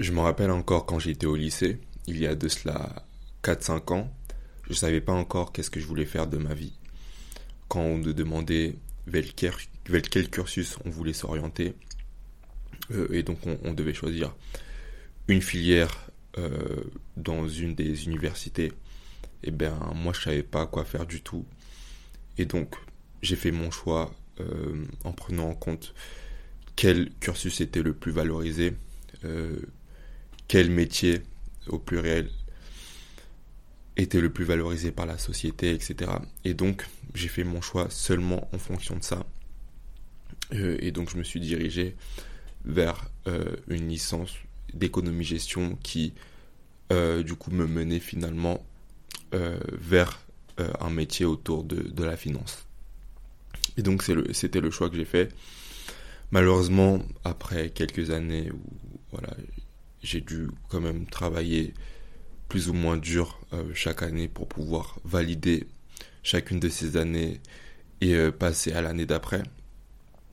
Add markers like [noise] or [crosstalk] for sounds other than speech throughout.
Je me rappelle encore quand j'étais au lycée, il y a de cela 4-5 ans, je ne savais pas encore qu'est-ce que je voulais faire de ma vie. Quand on nous demandait vers quel, cursus on voulait s'orienter, euh, et donc on, devait choisir une filière euh, dans une des universités, et eh bien moi je savais pas quoi faire du tout. Et donc j'ai fait mon choix euh, en prenant en compte quel cursus était le plus valorisé, quel métier au pluriel était le plus valorisé par la société, etc. Et donc, j'ai fait mon choix seulement en fonction de ça. Euh, et donc, je me suis dirigé vers euh, une licence d'économie-gestion qui, euh, du coup, me menait finalement vers un métier autour de, la finance. Et donc, c'était le, le choix que j'ai fait. Malheureusement, après quelques années où voilà, j'ai dû quand même travailler plus ou moins dur euh, chaque année pour pouvoir valider chacune de ces années et euh, passer à l'année d'après.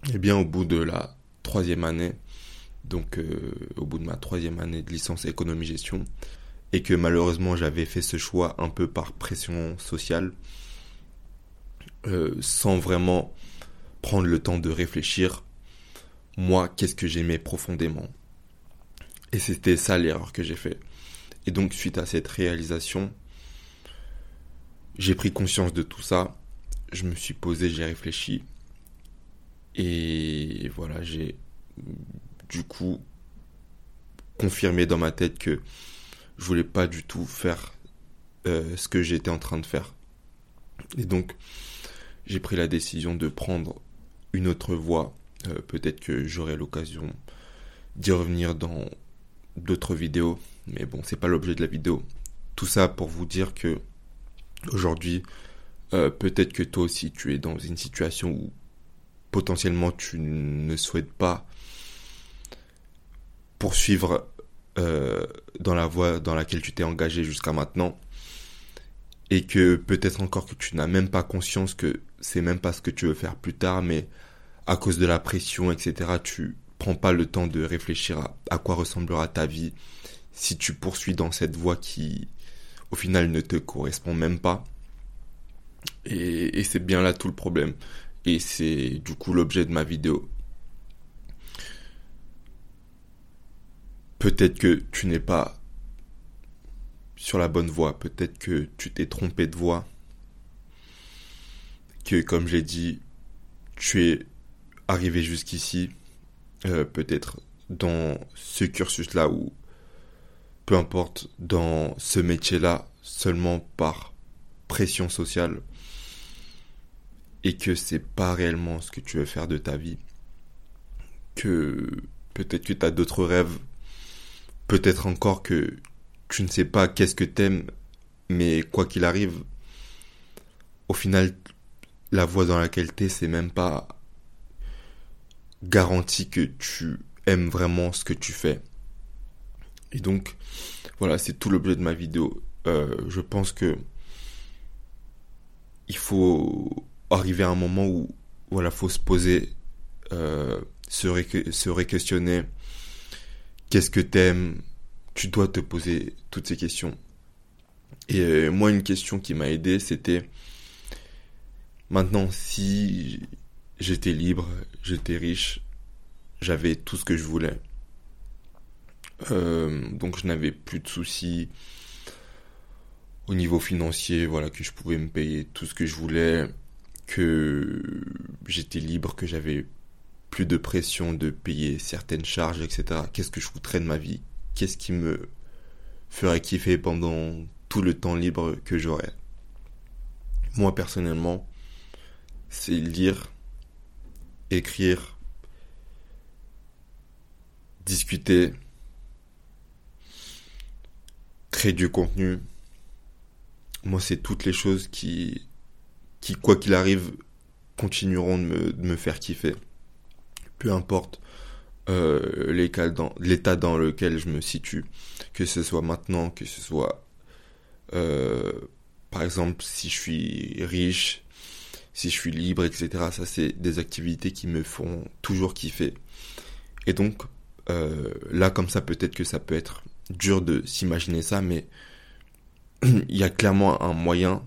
Et eh bien au bout de la troisième année, donc euh, au bout de ma troisième année de licence économie-gestion, et que malheureusement j'avais fait ce choix un peu par pression sociale, sans vraiment prendre le temps de réfléchir, moi, qu'est-ce que j'aimais profondément. Et c'était ça l'erreur que j'ai fait. Et donc, suite à cette réalisation, j'ai pris conscience de tout ça. Je me suis posé, j'ai réfléchi. Et voilà, j'ai du coup confirmé dans ma tête que je voulais pas du tout faire euh, ce que j'étais en train de faire. Et donc, j'ai pris la décision de prendre une autre voie. Euh, peut-être que j'aurai l'occasion d'y revenir dans d'autres vidéos mais bon, c'est pas l'objet de la vidéo. Tout ça pour vous dire que aujourd'hui, euh, peut-être que toi aussi tu es dans une situation où potentiellement tu ne souhaites pas poursuivre euh, dans la voie dans laquelle tu t'es engagé jusqu'à maintenant et que peut-être encore que tu n'as même pas conscience que c'est même pas ce que tu veux faire plus tard mais à cause de la pression etc tu prends pas le temps de réfléchir à, quoi ressemblera ta vie si tu poursuis dans cette voie qui, au final, ne te correspond même pas. Et, c'est bien là tout le problème. Et c'est du coup l'objet de ma vidéo. Peut-être que tu n'es pas sur la bonne voie. Peut-être que tu t'es trompé de voie. Que, comme j'ai dit, tu es arrivé jusqu'ici. Euh, peut-être dans ce cursus-là où peu importe, dans ce métier-là, seulement par pression sociale, et que c'est pas réellement ce que tu veux faire de ta vie, que peut-être tu as d'autres rêves, peut-être encore que tu ne sais pas qu'est-ce que t'aimes, mais quoi qu'il arrive, au final, la voie dans laquelle t'es, c'est même pas garanti que tu aimes vraiment ce que tu fais. Et donc, voilà, c'est tout l'objet de ma vidéo. Euh, je pense que il faut arriver à un moment où, voilà, faut se poser, euh, se, ré questionner. Qu'est-ce que t'aimes? Tu dois te poser toutes ces questions. Et euh, moi, une question qui m'a aidé, c'était maintenant, si j'étais libre, j'étais riche, j'avais tout ce que je voulais. Euh, donc je n'avais plus de soucis au niveau financier, voilà, que je pouvais me payer tout ce que je voulais, que j'étais libre, que j'avais plus de pression de payer certaines charges, etc. Qu'est-ce que je foutrais de ma vie? Qu'est-ce qui me ferait kiffer pendant tout le temps libre que j'aurais? Moi personnellement, c'est lire, écrire, discuter, créer du contenu, moi, c'est toutes les choses qui, qui quoi qu'il arrive, continueront de me, faire kiffer. Peu importe euh, l'état dans, dans lequel je me situe, que ce soit maintenant, que ce soit, euh, par exemple, si je suis riche, si je suis libre, etc. Ça, c'est des activités qui me font toujours kiffer. Et donc, euh, là comme ça peut-être que ça peut être dur de s'imaginer ça, mais [clears throat] il y a clairement un moyen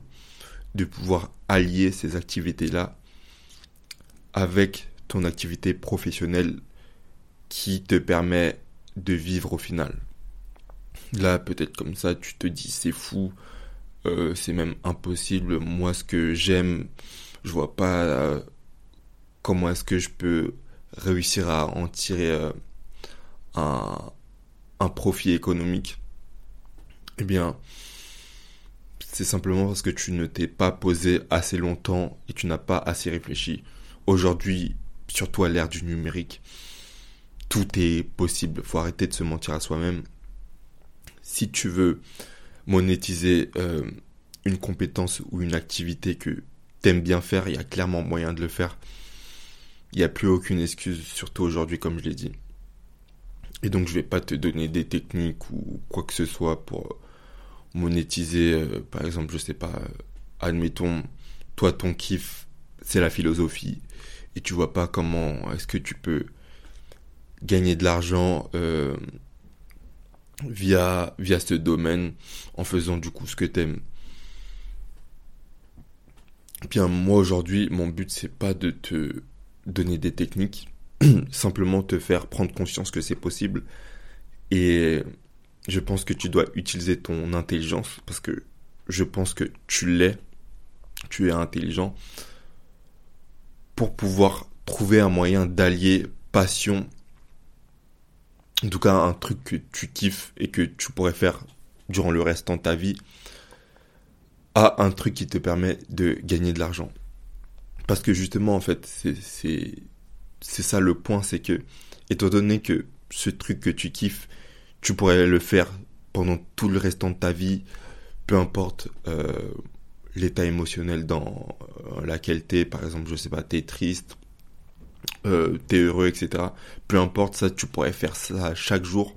de pouvoir allier ces activités-là avec ton activité professionnelle qui te permet de vivre au final. Là, peut-être comme ça, tu te dis c'est fou, euh, c'est même impossible. Moi, ce que j'aime, je vois pas euh, comment est-ce que je peux réussir à en tirer euh, un, profit économique. Eh bien, c'est simplement parce que tu ne t'es pas posé assez longtemps et tu n'as pas assez réfléchi. Aujourd'hui, surtout à l'ère du numérique, tout est possible. Faut arrêter de se mentir à soi-même. Si tu veux monétiser euh, une compétence ou une activité que t'aimes bien faire, il y a clairement moyen de le faire. Il n'y a plus aucune excuse, surtout aujourd'hui, comme je l'ai dit. Et donc, je vais pas te donner des techniques ou quoi que ce soit pour monétiser, euh, par exemple, je sais pas, euh, admettons, toi, ton kiff, c'est la philosophie, et tu vois pas comment est-ce que tu peux gagner de l'argent euh, via via ce domaine en faisant du coup ce que t'aimes. Bien moi aujourd'hui mon but c'est pas de te donner des techniques, [clears throat] simplement te faire prendre conscience que c'est possible. Et je pense que tu dois utiliser ton intelligence parce que je pense que tu l'es, tu es intelligent pour pouvoir trouver un moyen d'allier passion en tout cas un truc que tu kiffes et que tu pourrais faire durant le restant de ta vie, à un truc qui te permet de gagner de l'argent. Parce que justement, en fait, c'est ça le point, c'est que, étant donné que ce truc que tu kiffes, tu pourrais le faire pendant tout le restant de ta vie, peu importe euh, l'état émotionnel dans euh, laquelle es, par exemple, je sais pas, t'es triste, euh, t'es heureux, etc. Peu importe ça, tu pourrais faire ça chaque jour.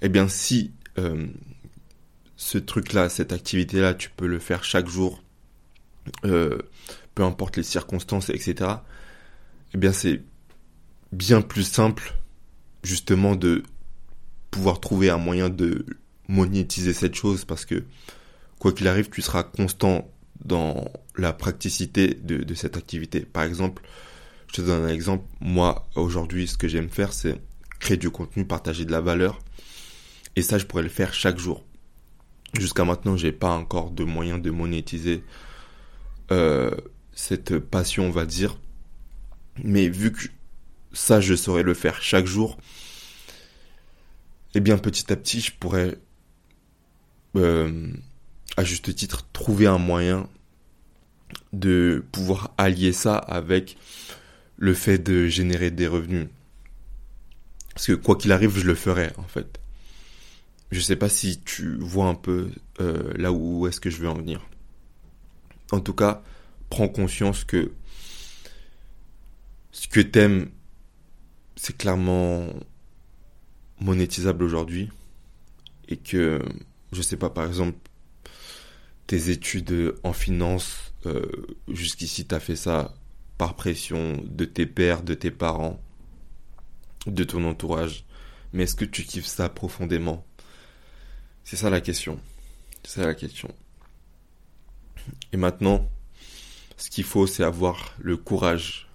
Eh bien, si euh, ce truc-là, cette activité-là, tu peux le faire chaque jour, euh, peu importe les circonstances, etc. Eh bien, c'est bien plus simple, justement, de pouvoir trouver un moyen de monétiser cette chose parce que quoi qu'il arrive, tu seras constant dans la praticité de, de cette activité. Par exemple, je te donne un exemple. Moi, aujourd'hui, ce que j'aime faire, c'est créer du contenu, partager de la valeur. Et ça, je pourrais le faire chaque jour. Jusqu'à maintenant, j'ai pas encore de moyen de monétiser euh, cette passion, on va dire. Mais vu que ça, je saurais le faire chaque jour, eh bien, petit à petit, je pourrais, euh, à juste titre, trouver un moyen de pouvoir allier ça avec le fait de générer des revenus. Parce que quoi qu'il arrive, je le ferai en fait. Je sais pas si tu vois un peu euh, là où est-ce que je veux en venir. En tout cas, prends conscience que ce que t'aimes, c'est clairement monétisable aujourd'hui. Et que, je sais pas, par exemple, tes études en finance, euh, jusqu'ici t'as fait ça par pression de tes pères, de tes parents, de ton entourage. Mais est-ce que tu kiffes ça profondément? C'est ça la question. C'est ça la question. Et maintenant, ce qu'il faut, c'est avoir le courage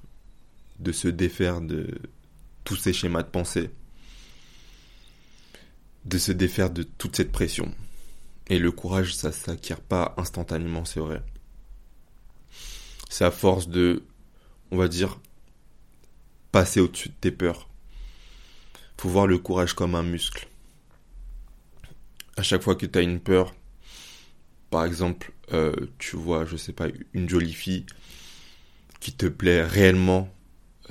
de se défaire de tous ces schémas de pensée, de se défaire de toute cette pression. Et le courage, ça s'acquiert pas instantanément, c'est vrai. C'est à force de on va dire, passer au-dessus de tes peurs. Faut voir le courage comme un muscle. À chaque fois que tu as une peur, par exemple, euh, tu vois, je sais pas, une jolie fille qui te plaît réellement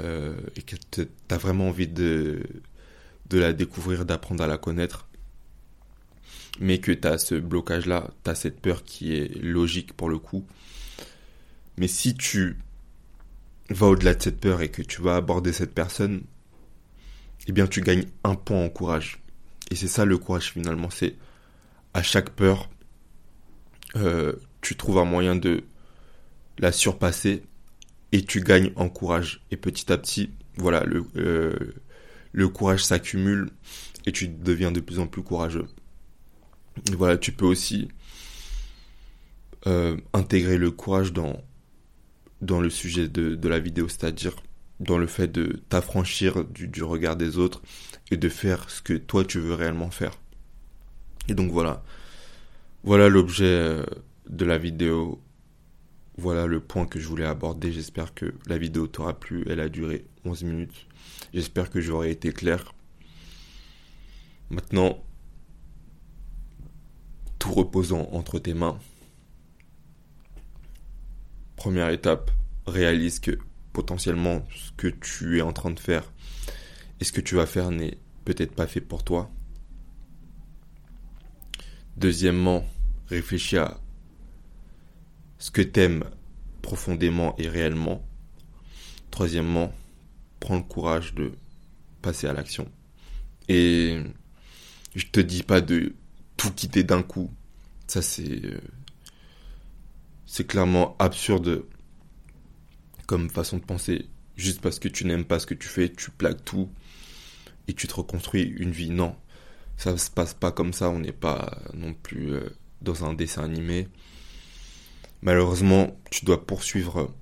euh, et que tu as vraiment envie de, la découvrir, d'apprendre à la connaître, mais que tu as ce blocage-là, tu as cette peur qui est logique pour le coup. Mais si tu va au-delà de cette peur et que tu vas aborder cette personne, eh bien tu gagnes un point en courage. Et c'est ça le courage finalement, c'est à chaque peur, euh, tu trouves un moyen de la surpasser et tu gagnes en courage. Et petit à petit, voilà, le, euh, courage s'accumule et tu deviens de plus en plus courageux. voilà, tu peux aussi euh, intégrer le courage dans, dans le sujet de, la vidéo, c'est-à-dire dans le fait de t'affranchir du regard des autres et de faire ce que toi tu veux réellement faire. Et donc voilà, voilà l'objet euh, de la vidéo. Voilà le point que je voulais aborder. J'espère que la vidéo t'aura plu. Elle a duré 11 minutes. J'espère que j'aurai été clair. Maintenant, tout reposant entre tes mains. Première étape, réalise que potentiellement ce que tu es en train de faire et ce que tu vas faire n'est peut-être pas fait pour toi. Deuxièmement, réfléchis à ce que t'aimes profondément et réellement. Troisièmement, prends le courage de passer à l'action. Et je te dis pas de tout quitter d'un coup. Ça c'est euh, c'est clairement absurde comme façon de penser. Juste parce que tu n'aimes pas ce que tu fais, tu plaques tout et tu te reconstruis une vie. Non, ça se passe pas comme ça. On n'est pas non plus euh, dans un dessin animé. Malheureusement, tu dois poursuivre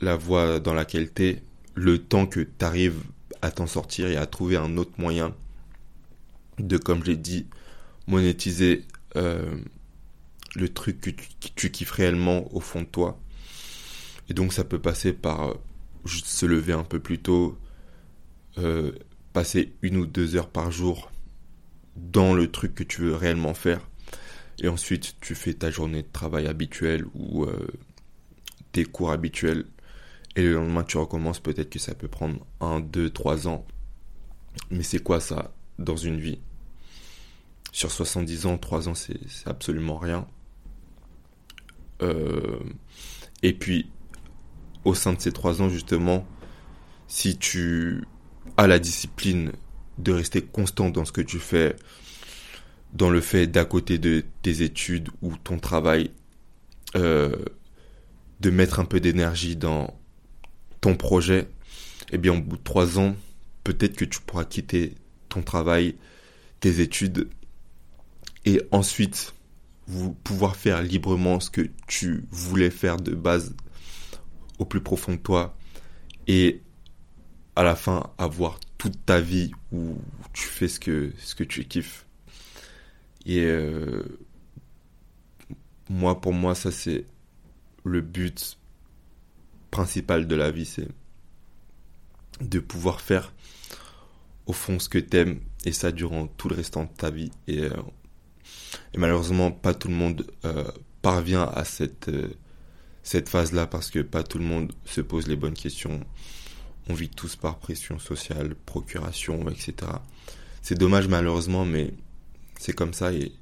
la voie dans laquelle tu es le temps que tu arrives à t'en sortir et à trouver un autre moyen de, comme je l'ai dit, monétiser euh, le truc que tu, kiffes réellement au fond de toi. Et donc ça peut passer par euh, juste se lever un peu plus tôt, euh, passer une ou deux heures par jour dans le truc que tu veux réellement faire. Et ensuite, tu fais ta journée de travail habituelle ou euh, tes cours habituels. Et le lendemain, tu recommences. Peut-être que ça peut prendre un, deux, trois ans. Mais c'est quoi ça dans une vie? Sur 70 ans, 3 ans, c'est absolument rien. Euh, et puis, au sein de ces 3 ans, justement, si tu as la discipline de rester constant dans ce que tu fais, dans le fait d'à côté de tes études ou ton travail, euh, de mettre un peu d'énergie dans ton projet, eh bien au bout de trois ans, peut-être que tu pourras quitter ton travail, tes études, et ensuite vous pouvoir faire librement ce que tu voulais faire de base au plus profond de toi, et à la fin avoir toute ta vie où tu fais ce que, ce que tu kiffes. Et euh, moi, pour moi, ça c'est le but principal de la vie, c'est de pouvoir faire au fond ce que t'aimes et ça durant tout le restant de ta vie. Et, euh, malheureusement, pas tout le monde euh, parvient à cette, cette phase-là parce que pas tout le monde se pose les bonnes questions. On vit tous par pression sociale, procuration, etc. C'est dommage malheureusement, mais c'est comme ça. Et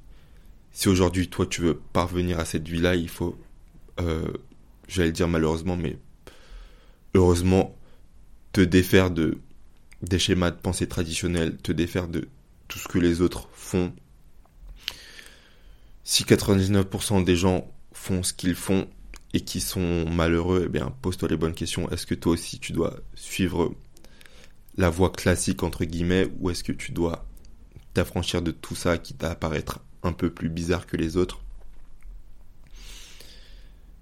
si aujourd'hui, toi, tu veux parvenir à cette vie-là, il faut, euh, j'allais dire malheureusement, mais heureusement, te défaire de des schémas de pensée traditionnels, te défaire de tout ce que les autres font. Si 99% des gens font ce qu'ils font et qui sont malheureux, eh bien, pose-toi les bonnes questions. Est-ce que toi aussi tu dois suivre la voie classique entre guillemets ou est-ce que tu dois t'affranchir de tout ça qui t'apparaître un peu plus bizarre que les autres?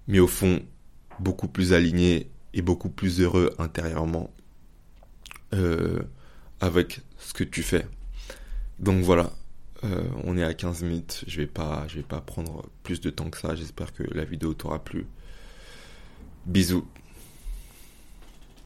Mais au fond, beaucoup plus aligné et beaucoup plus heureux intérieurement euh, avec ce que tu fais. Donc voilà, euh, on est à 15 minutes, je vais pas je vais pas prendre plus de temps que ça, j'espère que la vidéo t'aura plu. Bisous.